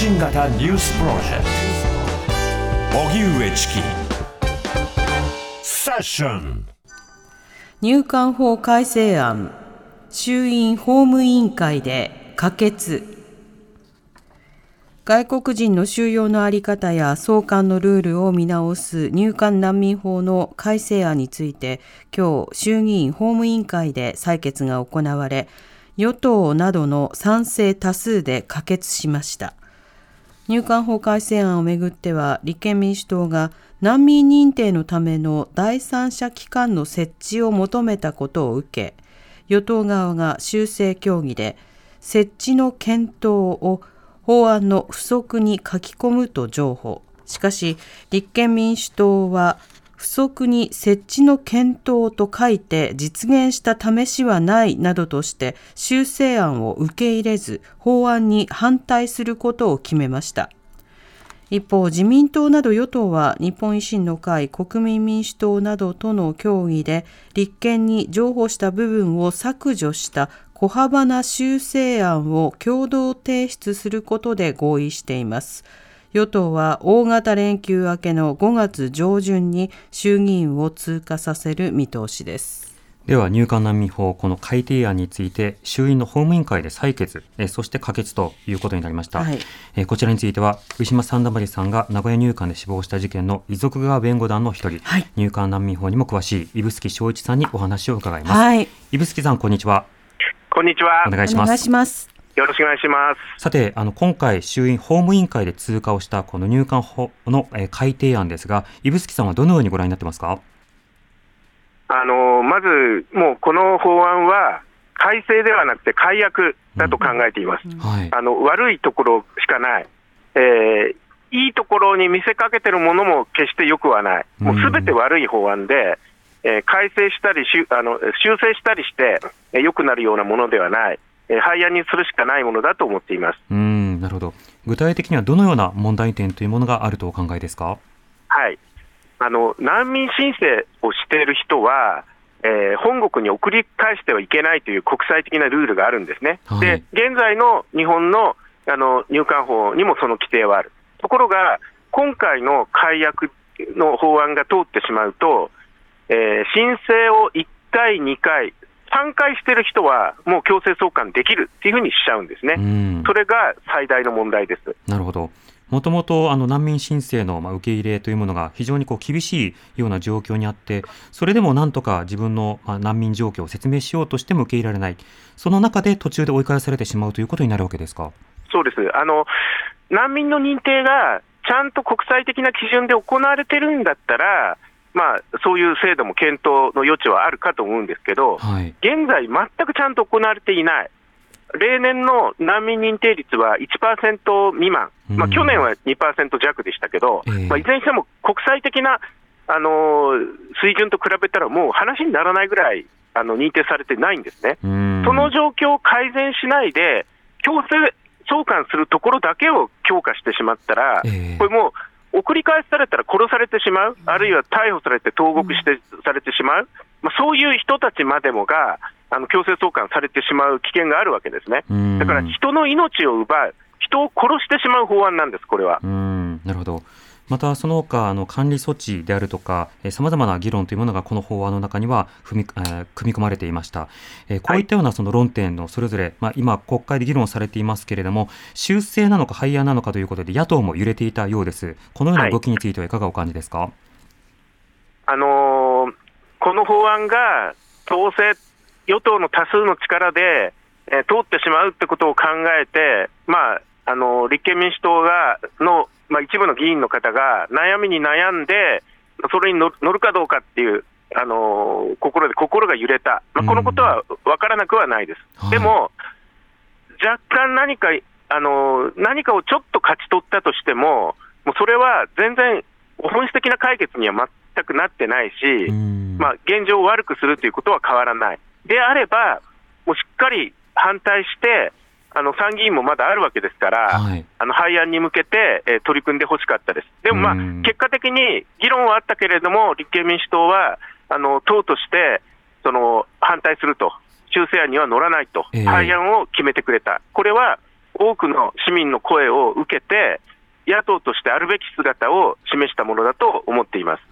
信型ニュースプロジェクト。荻上チキ。セッション。入管法改正案。衆院法務委員会で可決。外国人の収容の在り方や送還のルールを見直す入管難民法の改正案について今日衆議院法務委員会で採決が行われ与党などの賛成多数で可決しました。入管法改正案をめぐっては立憲民主党が難民認定のための第三者機関の設置を求めたことを受け与党側が修正協議で設置の検討を法案の不足に書き込むと譲歩。しかし立憲民主党は不足に設置の検討と書いて実現した試しはないなどとして修正案を受け入れず法案に反対することを決めました。一方自民党など与党は日本維新の会国民民主党などとの協議で立憲に譲歩した部分を削除した小幅な修正案を共同提出することで合意しています。与党は大型連休明けの5月上旬に衆議院を通過させる見通しです。では入管難民法この改定案について衆院の法務委員会で採決えそして可決ということになりました、はい、えこちらについてはウィシュマ・サンダマリさんが名古屋入管で死亡した事件の遺族側弁護団の一人、はい、入管難民法にも詳しい指宿正一さんにお話を伺います、はい、指宿さんこんにちは。こんにちは。お願いしますよろしくお願いします。さて、あの、今回、衆院法務委員会で通過をしたこの入管法の、え改定案ですが、指宿さんはどのようにご覧になってますか？あの、まず、もうこの法案は、改正ではなくて改悪だと考えています。うんはい、あの悪いところしかない、えー、いいところに見せかけてるものも決してよくはない、もうすべて悪い法案で、えー、改正したりしあの修正したりして、えー、良くなるようなものではない。えー、廃案にするしかないものだと思っています。うんなるほど、具体的にはどのような問題点というものがあるとお考えですか？はい。あの難民申請をしている人は、えー、本国に送り返してはいけないという国際的なルールがあるんですね、はい、で現在の日本のあの入管法にもその規定はある、ところが、今回の改悪の法案が通ってしまうと、えー、申請を1回、2回、3回してる人は、もう強制送還できるっていうふうにしちゃうんですね、それが最大の問題です。なるほど、もともとあの難民申請のまあ受け入れというものが非常にこう厳しいような状況にあって、それでもなんとか自分のまあ難民状況を説明しようとしても受け入れられない、その中で途中で追い返されてしまうということになるわけですか？そうです。あの難民の認定がちゃんと国際的な基準で行われてるんだったら、まあ、そういう制度も検討の余地はあるかと思うんですけど、はい、現在、全くちゃんと行われていない、例年の難民認定率は1%未満、まあ、去年は2%弱でしたけど、えー、まあ、いずれにしても国際的な、あのー、水準と比べたら、もう話にならないぐらいあの認定されてないんですね。その状況を改善しないで、強制送還するところだけを強化してしまったら、えー、これもう、送り返されたら殺されてしまう、あるいは逮捕されて投獄して、されてしまう、まあ、そういう人たちまでもがあの強制送還されてしまう危険があるわけですね。だから人の命を奪う、人を殺してしまう法案なんです、これは。なるほどまたその他あの管理措置であるとか、さまざまな議論というものがこの法案の中には踏み、えー、組み込まれていました。えー、こういったようなその論点のそれぞれ、はい、まあ、今、国会で議論されていますけれども、修正なのか廃案なのかということで、野党も揺れていたようです。このような動きについてはいかがお感じですか、はい、あのー、この法案が当選、与党の多数の力で、えー、通ってしまうってことを考えて、まあ、あの立憲民主党がのまあ、一部の議員の方が悩みに悩んで、それに乗るかどうかっていう、あのー、心で心が揺れた、まあ、このことは分からなくはないです。うん、でも、若干何か、あのー、何かをちょっと勝ち取ったとしても、もうそれは全然本質的な解決には全くなってないし、うん、まあ、現状を悪くするということは変わらない。であれば、もうしっかり反対して、あの参議院もまだあるわけですから、はい、あの廃案に向けて、えー、取り組んでほしかったです。でも、まあ、結果的に議論はあったけれども、立憲民主党はあの党としてその反対すると、修正案には乗らないと、えー、廃案を決めてくれた、これは多くの市民の声を受けて、野党としてあるべき姿を示したものだと思っています。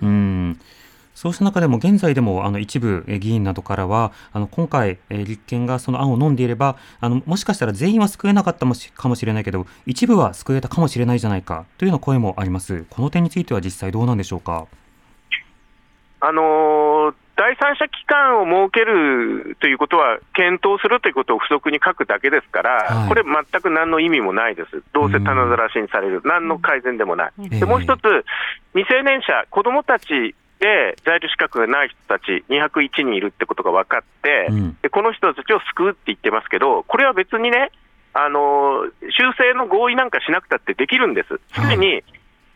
うんそうした中でも、現在でもあの一部議員などからは、あの今回、立憲がその案を飲んでいればあの、もしかしたら全員は救えなかったかもしれないけど、一部は救えたかもしれないじゃないかというような声もあります。この点については実際どうなんでしょうか？あのー、第三者機関を設けるということは、検討するということを付則に書くだけですから、はい、これ、全く何の意味もないです、どうせ棚ざらしにされる、何の改善でもない。でもう一つ、未成年者、子どもたちで在留資格がない人たち201人いるってことが分かって、うん、でこの人たちを救うって言ってますけど、これは別にね、あの修正の合意なんかしなくたってできるんです。すでに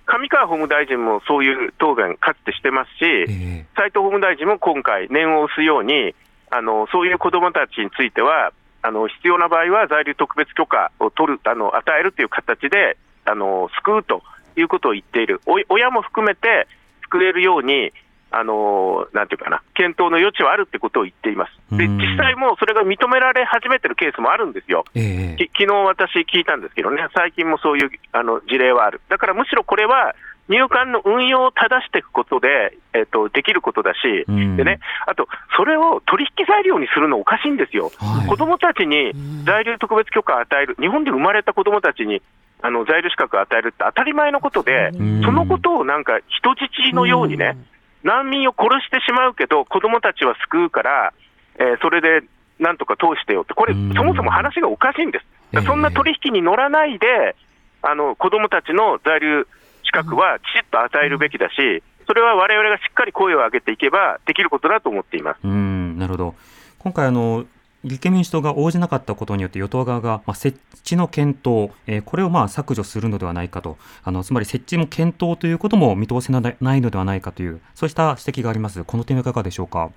上川法務大臣もそういう答弁、かつてしてますし、えー、斉藤法務大臣も今回、念を押すように、あのそういう子どもたちについては、あの必要な場合は在留特別許可を取るあの与えるという形であの救うということを言っている、親も含めて救えるように、あのなんていうかな、検討の余地はあるってことを言っています。で、実際もそれが認められ始めてるケースもあるんですよ。えー、き昨日私聞いたんですけどね、最近もそういうあの事例はある。だからむしろこれは、入管の運用を正していくことで、えっと、できることだし、でね、あと、それを取引材料にするのおかしいんですよ、はい、子どもたちに在留特別許可を与える、日本で生まれた子どもたちにあの在留資格を与えるって当たり前のことで、そのことをなんか人質のようにね、難民を殺してしまうけど、子どもたちは救うから、えー、それでなんとか通してよって、これ、そもそも話がおかしいんです。そんな取引に乗らないで、あの子どもたちの在留資格はきちっと与えるべきだし、それはわれわれがしっかり声を上げていけばできることだと思っています。うん。なるほど。今回あの立憲民主党が応じなかったことによって与党側が、まあ、設置の検討、えー、これをまあ削除するのではないかと。あのつまり設置も検討ということも見通せないのではないかというそうした指摘があります。この点はいかがでしょうか？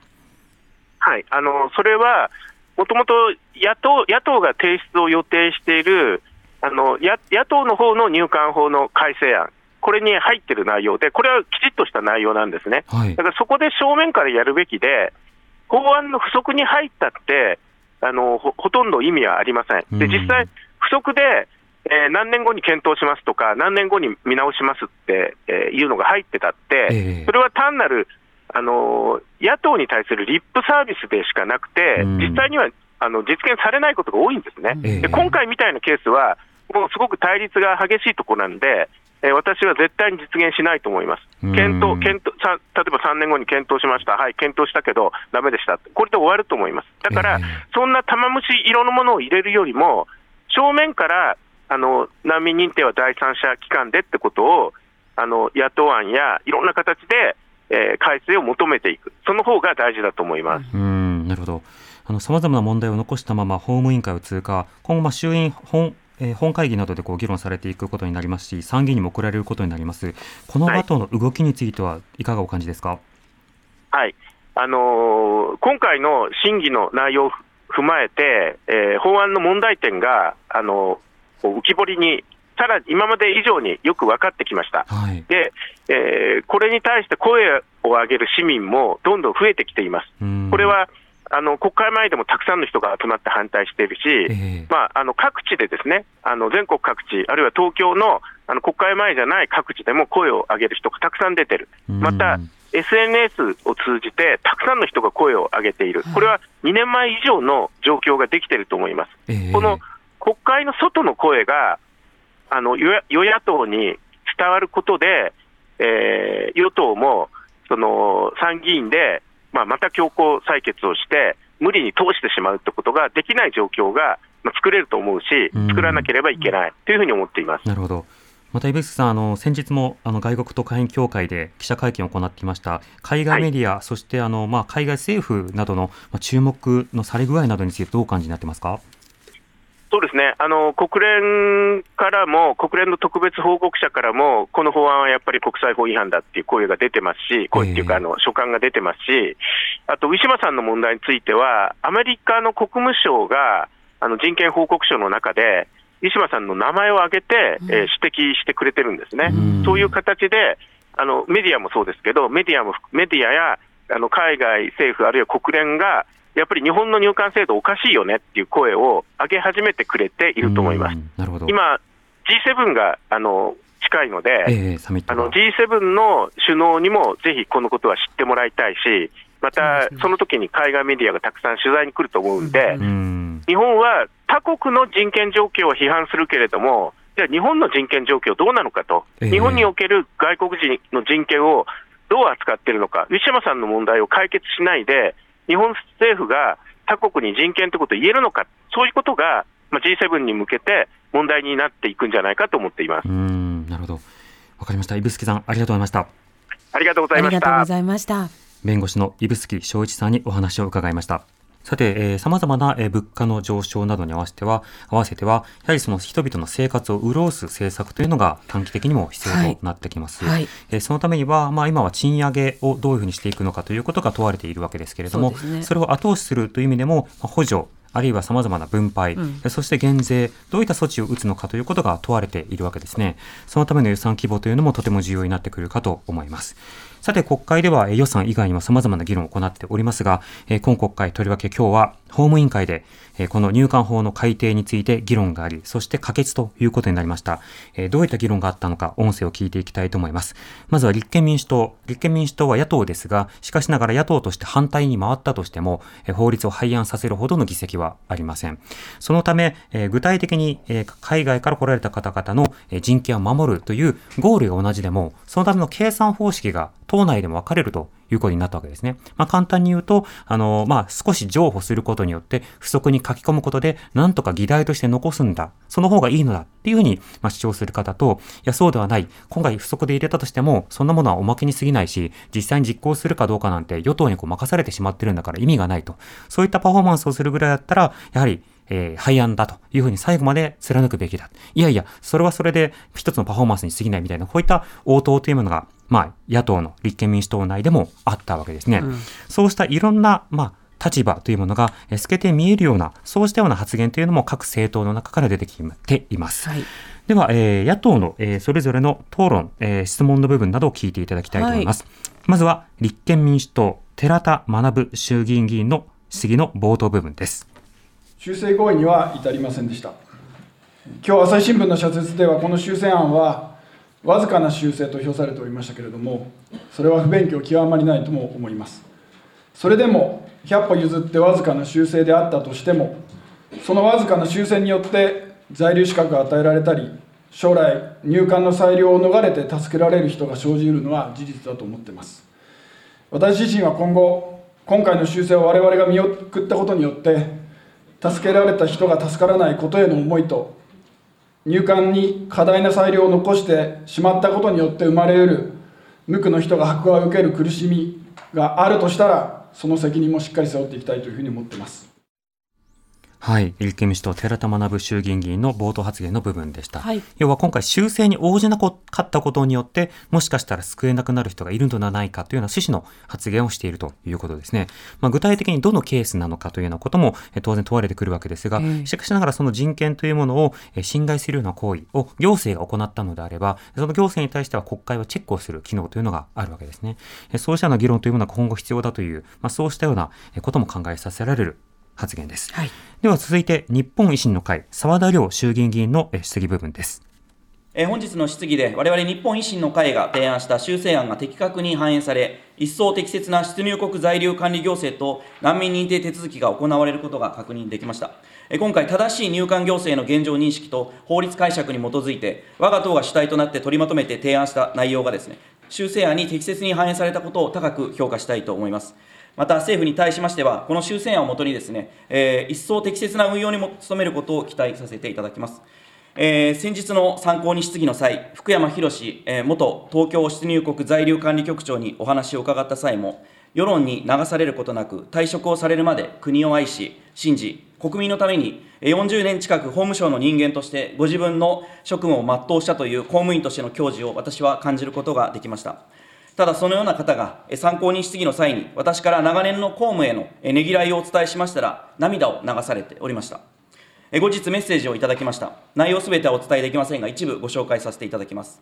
はい。あのそれはもともと野党野党が提出を予定しているあの野野党の方の入管法の改正案。これに入っている内容。で、これはきちっとした内容なんですね。はい、だからそこで正面からやるべきで、法案の付則に入ったって、あのほほとんど意味はありません。で実際、不足で、えー、何年後に検討しますとか、何年後に見直しますって、えー、いうのが入ってたって、えー、それは単なる、あの野党に対するリップサービスでしかなくて、実際にはあの実現されないことが多いんですね。で今回みたいなケースは、もうすごく対立が激しいところなんで、えー、私は絶対に実現しないと思います。検討、検討、さ例えば3年後に検討しました、はい、検討したけど、だめでした、これで終わると思います。だから、えー、そんな玉虫色のものを入れるよりも、正面からあの難民認定は第三者機関でってことを、あの野党案やいろんな形で、えー、改正を求めていく、その方が大事だと思います。うん。なるほど。さまざまな問題を残したまま法務委員会を通過、今後、まあ、衆院本えー、本会議などでこう議論されていくことになりますし、参議院にも送られることになります。この後の動きについてはいかがお感じですか？はい、あのー、今回の審議の内容を踏まえて、えー、法案の問題点が、あの浮き彫りにさらに今まで以上によく分かってきました、はい、でえー、これに対して声を上げる市民もどんどん増えてきています。これはあの国会前でもたくさんの人が集まって反対しているし、えー、まあ、あの各地でですねあの全国各地、あるいは東京のあの国会前じゃない各地でも声を上げる人がたくさん出てる、また SNS を通じてたくさんの人が声を上げている、これは2年前以上の状況ができていると思います。えー、この国会の外の声があの与野党に伝わることで、えー、与党もその参議院でまあ、また強行採決をして、無理に通してしまうってことができない状況が作れると思うし、作らなければいけないというふうに思っています。なるほどまた、イベスさん、あの先日もあの外国特派員協会で記者会見を行っていました、海外メディア、はい、そしてあの、まあ、海外政府などの、まあ、注目のされ具合などについて、どうお感じになってますか？そうですね。あの国連からも、国連の特別報告者からも、この法案はやっぱり国際法違反だっていう声が出てますし、声っていうか、あの書簡が出てますし、あと、ウィシュマさんの問題については、アメリカの国務省があの人権報告書の中で、ウィシュマさんの名前を挙げて、えー、指摘してくれてるんですね。そういう形であのメディアもそうですけど、メディアもメディアやあの海外政府、あるいは国連がやっぱり日本の入管制度おかしいよねっていう声を上げ始めてくれていると思います。なるほど。今 G7 があの近いので、ええあの G7 の首脳にもぜひこのことは知ってもらいたいし、またその時に海外メディアがたくさん取材に来ると思うんで、うん。日本は他国の人権状況を批判するけれども、じゃあ日本の人権状況どうなのかと、ええ。日本における外国人の人権をどう扱っているのか、ウィシュマさんの問題を解決しないで、日本政府が他国に人権ということを言えるのか、そういうことが、まあ、G7 に向けて問題になっていくんじゃないかと思っています。うんなるほどわかりました指宿さんありがとうございましたありがとうございましたありがとうご。ざいました。弁護士の指宿翔一さんにお話を伺いました。さて、えー、様々な、えー物価の上昇などに合わせては、合わせては、やはりその人々の生活を潤す政策というのが短期的にも必要となってきます。はいえーそのためには、まあ今は賃上げをどういうふうにしていくのかということが問われているわけですけれども、そねそれを後押しするという意味でも、まあ補助、あるいは様々な分配、うんそして減税、どういった措置を打つのかということが問われているわけですね。そのための予算規模というのもとても重要になってくるかと思います。さて、国会では予算以外にも様々な議論を行っておりますが、今国会とりわけ今日は法務委員会で、この入管法の改定について議論があり、そして可決ということになりました。どういった議論があったのか、音声を聞いていきたいと思います。まずは立憲民主党。立憲民主党は野党ですが、しかしながら野党として反対に回ったとしても、法律を廃案させるほどの議席はありません。そのため、具体的に、海外から来られた方々の人権を守るというゴールが同じでも、そのための計算方式が党内でも分かれるということになったわけですね。まあ、簡単に言うと、あの、まあ、少し譲歩することによって、不足に書き込むことで、なんとか議題として残すんだ。その方がいいのだっていうふうに、まあ、主張する方と、いや、そうではない。今回不足で入れたとしても、そんなものはおまけに過ぎないし、実際に実行するかどうかなんて与党にこう任されてしまってるんだから意味がないと。そういったパフォーマンスをするぐらいだったら、やはり、えー廃案だというふうに最後まで貫くべきだ。いやいや、それはそれで一つのパフォーマンスに過ぎないみたいな、こういった応答というものが、まあ、野党の立憲民主党内でもあったわけですね。うんそうしたいろんな、まあ、立場というものがえー透けて見えるような、そうしたような発言というのも各政党の中から出てきています。はい。では、えー野党の、えーそれぞれの討論、えー質問の部分などを聞いていただきたいと思います。まずは、立憲民主党、寺田学衆議院議員の質疑の冒頭部分です。修正合意には至りませんでした今日朝日新聞の社説ではこの修正案はわずかな修正と評されておりましたけれどもそれは不勉強極まりないとも思います。それでも100歩譲ってわずかな修正であったとしてもそのわずかな修正によって在留資格が与えられたり将来入管の裁量を逃れて助けられる人が生じるのは事実だと思っています。私自身は今後今回の修正を我々が見送ったことによって助けられた人が助からないことへの思いと入管に過大な裁量を残してしまったことによって生まれうる無垢の人が迫害を受ける苦しみがあるとしたらその責任もしっかり背負っていきたいというふうに思っています。はい。立憲民主党、寺田学衆議院議員の冒頭発言の部分でした。はい要は今回修正に応じなかったことによって、もしかしたら救えなくなる人がいるのではないかというような趣旨の発言をしているということですね。まあ、具体的にどのケースなのかというようなこともえ当然問われてくるわけですが、ええしかしながらその人権というものをえ侵害するような行為を行政が行ったのであれば、その行政に対しては国会はチェックをする機能というのがあるわけですね。えそうしたような議論というものが今後必要だという、まあ、そうしたようなえことも考えさせられる発言です。はい。では続いて、日本維新の会、沢田亮衆議院議員のえ質疑部分です。えー本日の質疑で、我々日本維新の会が提案した修正案が的確に反映され、一層適切な出入国在留管理行政と難民認定手続きが行われることが確認できました。えー今回、正しい入管行政の現状認識と法律解釈に基づいて、我が党が主体となって取りまとめて提案した内容がですね、修正案に適切に反映されたことを高く評価したいと思います。また政府に対しましては、この修正案をもとにですね、えー一層適切な運用にも努めることを期待させていただきます。えー先日の参考に質疑の際、福山博史、えー元東京出入国在留管理局長にお話を伺った際も、世論に流されることなく、退職をされるまで国を愛し、信じ、国民のために40年近く法務省の人間として、ご自分の職務を全うしたという公務員としての矜持を私は感じることができました。ただそのような方が参考人質疑の際に私から長年の公務へのねぎらいをお伝えしましたら涙を流されておりました。後日メッセージをいただきました。内容すべてはお伝えできませんが一部ご紹介させていただきます。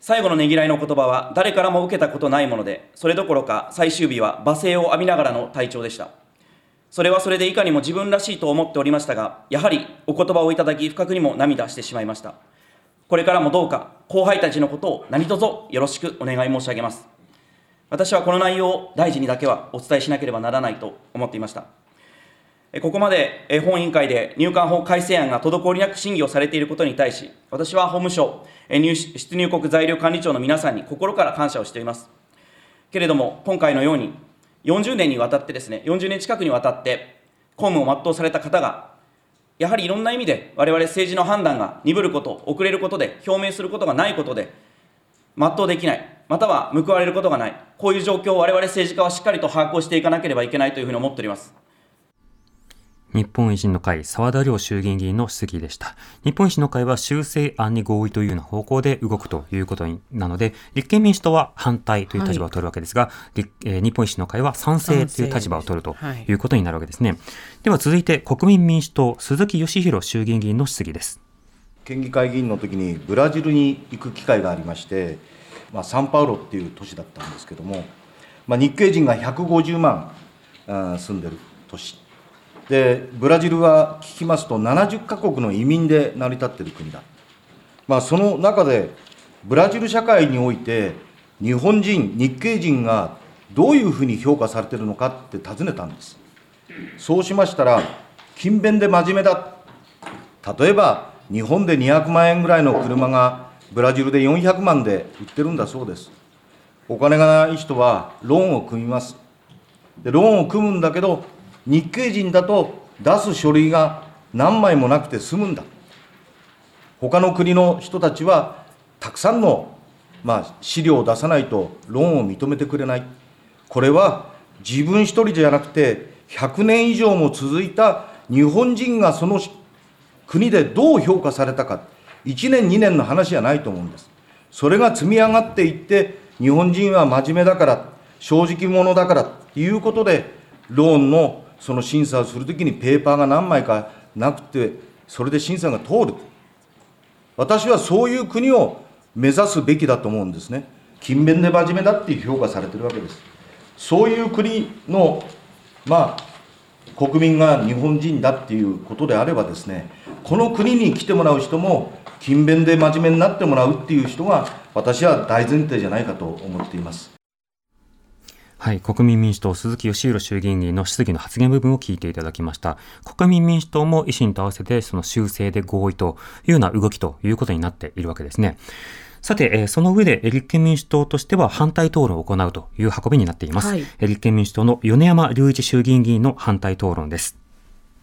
最後のねぎらいの言葉は誰からも受けたことないものでそれどころか最終日は罵声を浴びながらの体調でした。それはそれでいかにも自分らしいと思っておりましたが、やはりお言葉をいただき、不覚にも涙してしまいました。これからもどうか、後輩たちのことを何卒よろしくお願い申し上げます。私はこの内容を大事にだけはお伝えしなければならないと思っていました。ここまで本委員会で入管法改正案が滞りなく審議をされていることに対し、私は法務省入出入国在留管理庁の皆さんに心から感謝をしています。けれども、今回のように、40年にわたってですね、40年近くにわたって公務を全うされた方が、やはりいろんな意味で我々政治の判断が鈍ること、遅れることで、表明することがないことで、全うできない、または報われることがない、こういう状況を我々政治家はしっかりと把握をしていかなければいけないというふうに思っております。日本維新の会、沢田亮衆議院議員の質疑でした。日本維新の会は修正案に合意というような方向で動くということなので、立憲民主党は反対という立場を取るわけですが、はい、えー、日本維新の会は賛成という立場を取るということになるわけですね。はい、では続いて、国民民主党、鈴木義弘衆議院議員の質疑です。県議会議員の時にブラジルに行く機会がありまして、まあ、サンパウロっていう都市だったんですけども、まあ、日系人が150万住んでる都市でブラジルは聞きますと70カ国の移民で成り立っている国だ、まあ、その中でブラジル社会において日本人日系人がどういうふうに評価されているのかって尋ねたんです。そうしましたら勤勉で真面目だ。例えば日本で200万円ぐらいの車がブラジルで400万で売ってるんだそうです。お金がない人はローンを組みます。でローンを組むんだけど日系人だと出す書類が何枚もなくて済むんだ。他の国の人たちはたくさんの、まあ、資料を出さないとローンを認めてくれない。これは自分一人じゃなくて100年以上も続いた日本人がその国でどう評価されたか。1年2年の話じゃないと思うんです。それが積み上がっていって日本人は真面目だから正直者だからということでローンのその審査をするときにペーパーが何枚かなくて、それで審査が通る。私はそういう国を目指すべきだと思うんですね。勤勉で真面目だって評価されてるわけです。そういう国の、まあ、国民が日本人だっていうことであればですね、この国に来てもらう人も、勤勉で真面目になってもらうっていう人が、私は大前提じゃないかと思っています。はい、国民民主党鈴木義弘衆議院議員の質疑の発言部分を聞いていただきました。国民民主党も維新と合わせてその修正で合意というような動きということになっているわけですね。さて、その上で立憲民主党としては反対討論を行うという運びになっています。はい、立憲民主党の米山隆一衆議院議員の反対討論です。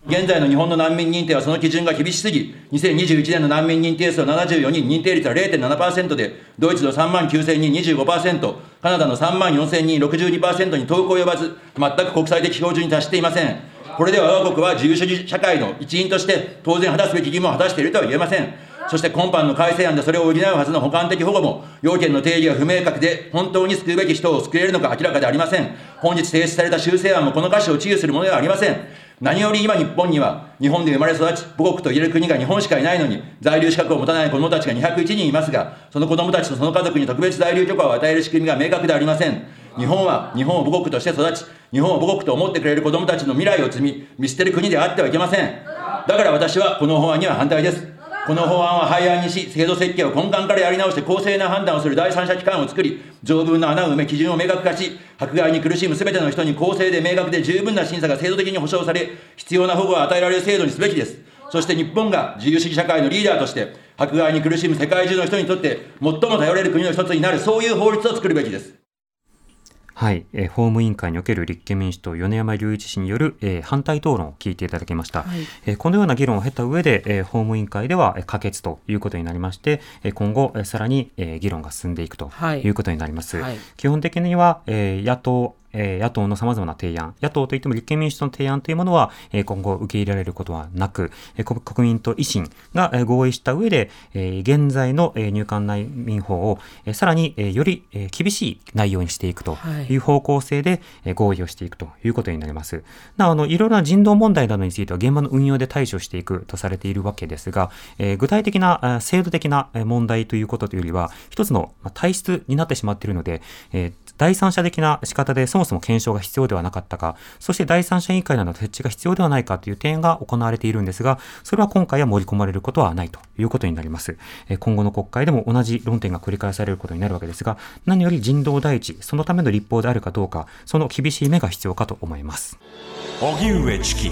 現在の日本の難民認定はその基準が厳しすぎ、2021年の難民認定数は74人、認定率は0.7%で、ドイツの3万9000人25%、カナダの3万4000人62%に遠く及ばず、全く国際的標準に達していません。これでは我が国は自由主義社会の一員として、当然果たすべき義務を果たしているとは言えません。そして今般の改正案でそれを補うはずの補完的保護も、要件の定義が不明確で、本当に救うべき人を救えるのか明らかでありません。本日提出された修正案もこの歌詞を治癒するものではありません。何より今日本には日本で生まれ育ち母国と言える国が日本しかいないのに在留資格を持たない子どもたちが201人いますがその子どもたちとその家族に特別在留許可を与える仕組みが明確でありません日本は日本を母国として育ち日本を母国と思ってくれる子どもたちの未来を積み見捨てる国であってはいけませんだから私はこの法案には反対ですこの法案は廃案にし、制度設計を根幹からやり直して公正な判断をする第三者機関を作り、条文の穴を埋め、基準を明確化し、迫害に苦しむすべての人に公正で明確で十分な審査が制度的に保障され、必要な保護を与えられる制度にすべきです。そして日本が自由主義社会のリーダーとして、迫害に苦しむ世界中の人にとって最も頼れる国の一つになる、そういう法律を作るべきです。はい、えー、法務委員会における立憲民主党米山隆一氏による、えー、反対討論を聞いていただきました、はい、えー、このような議論を経た上で、えー、法務委員会では、えー、可決ということになりまして、えー、今後、えー、さらに、えー、議論が進んでいくということになります、はい、基本的には、えー、野党え野党の様々な提案、野党といっても立憲民主党の提案というものは、え今後受け入れられることはなく、え国民と維新が、え合意した上で、え現在の、え入管難民法を、えさらに、えより、え厳しい内容にしていくという方向性で、え合意をしていくということになります。なあの、いろいろな人道問題などについては現場の運用で対処していくとされているわけですが、え具体的な、制度的な問題ということというよりは、一つの体質になってしまっているので、え第三者的な仕方でそもそも検証が必要ではなかったか、そして第三者委員会などの設置が必要ではないかという点が行われているんですが、それは今回は盛り込まれることはないということになります。今後の国会でも同じ論点が繰り返されることになるわけですが、何より人道第一、そのための立法であるかどうか、その厳しい目が必要かと思います。荻上チキ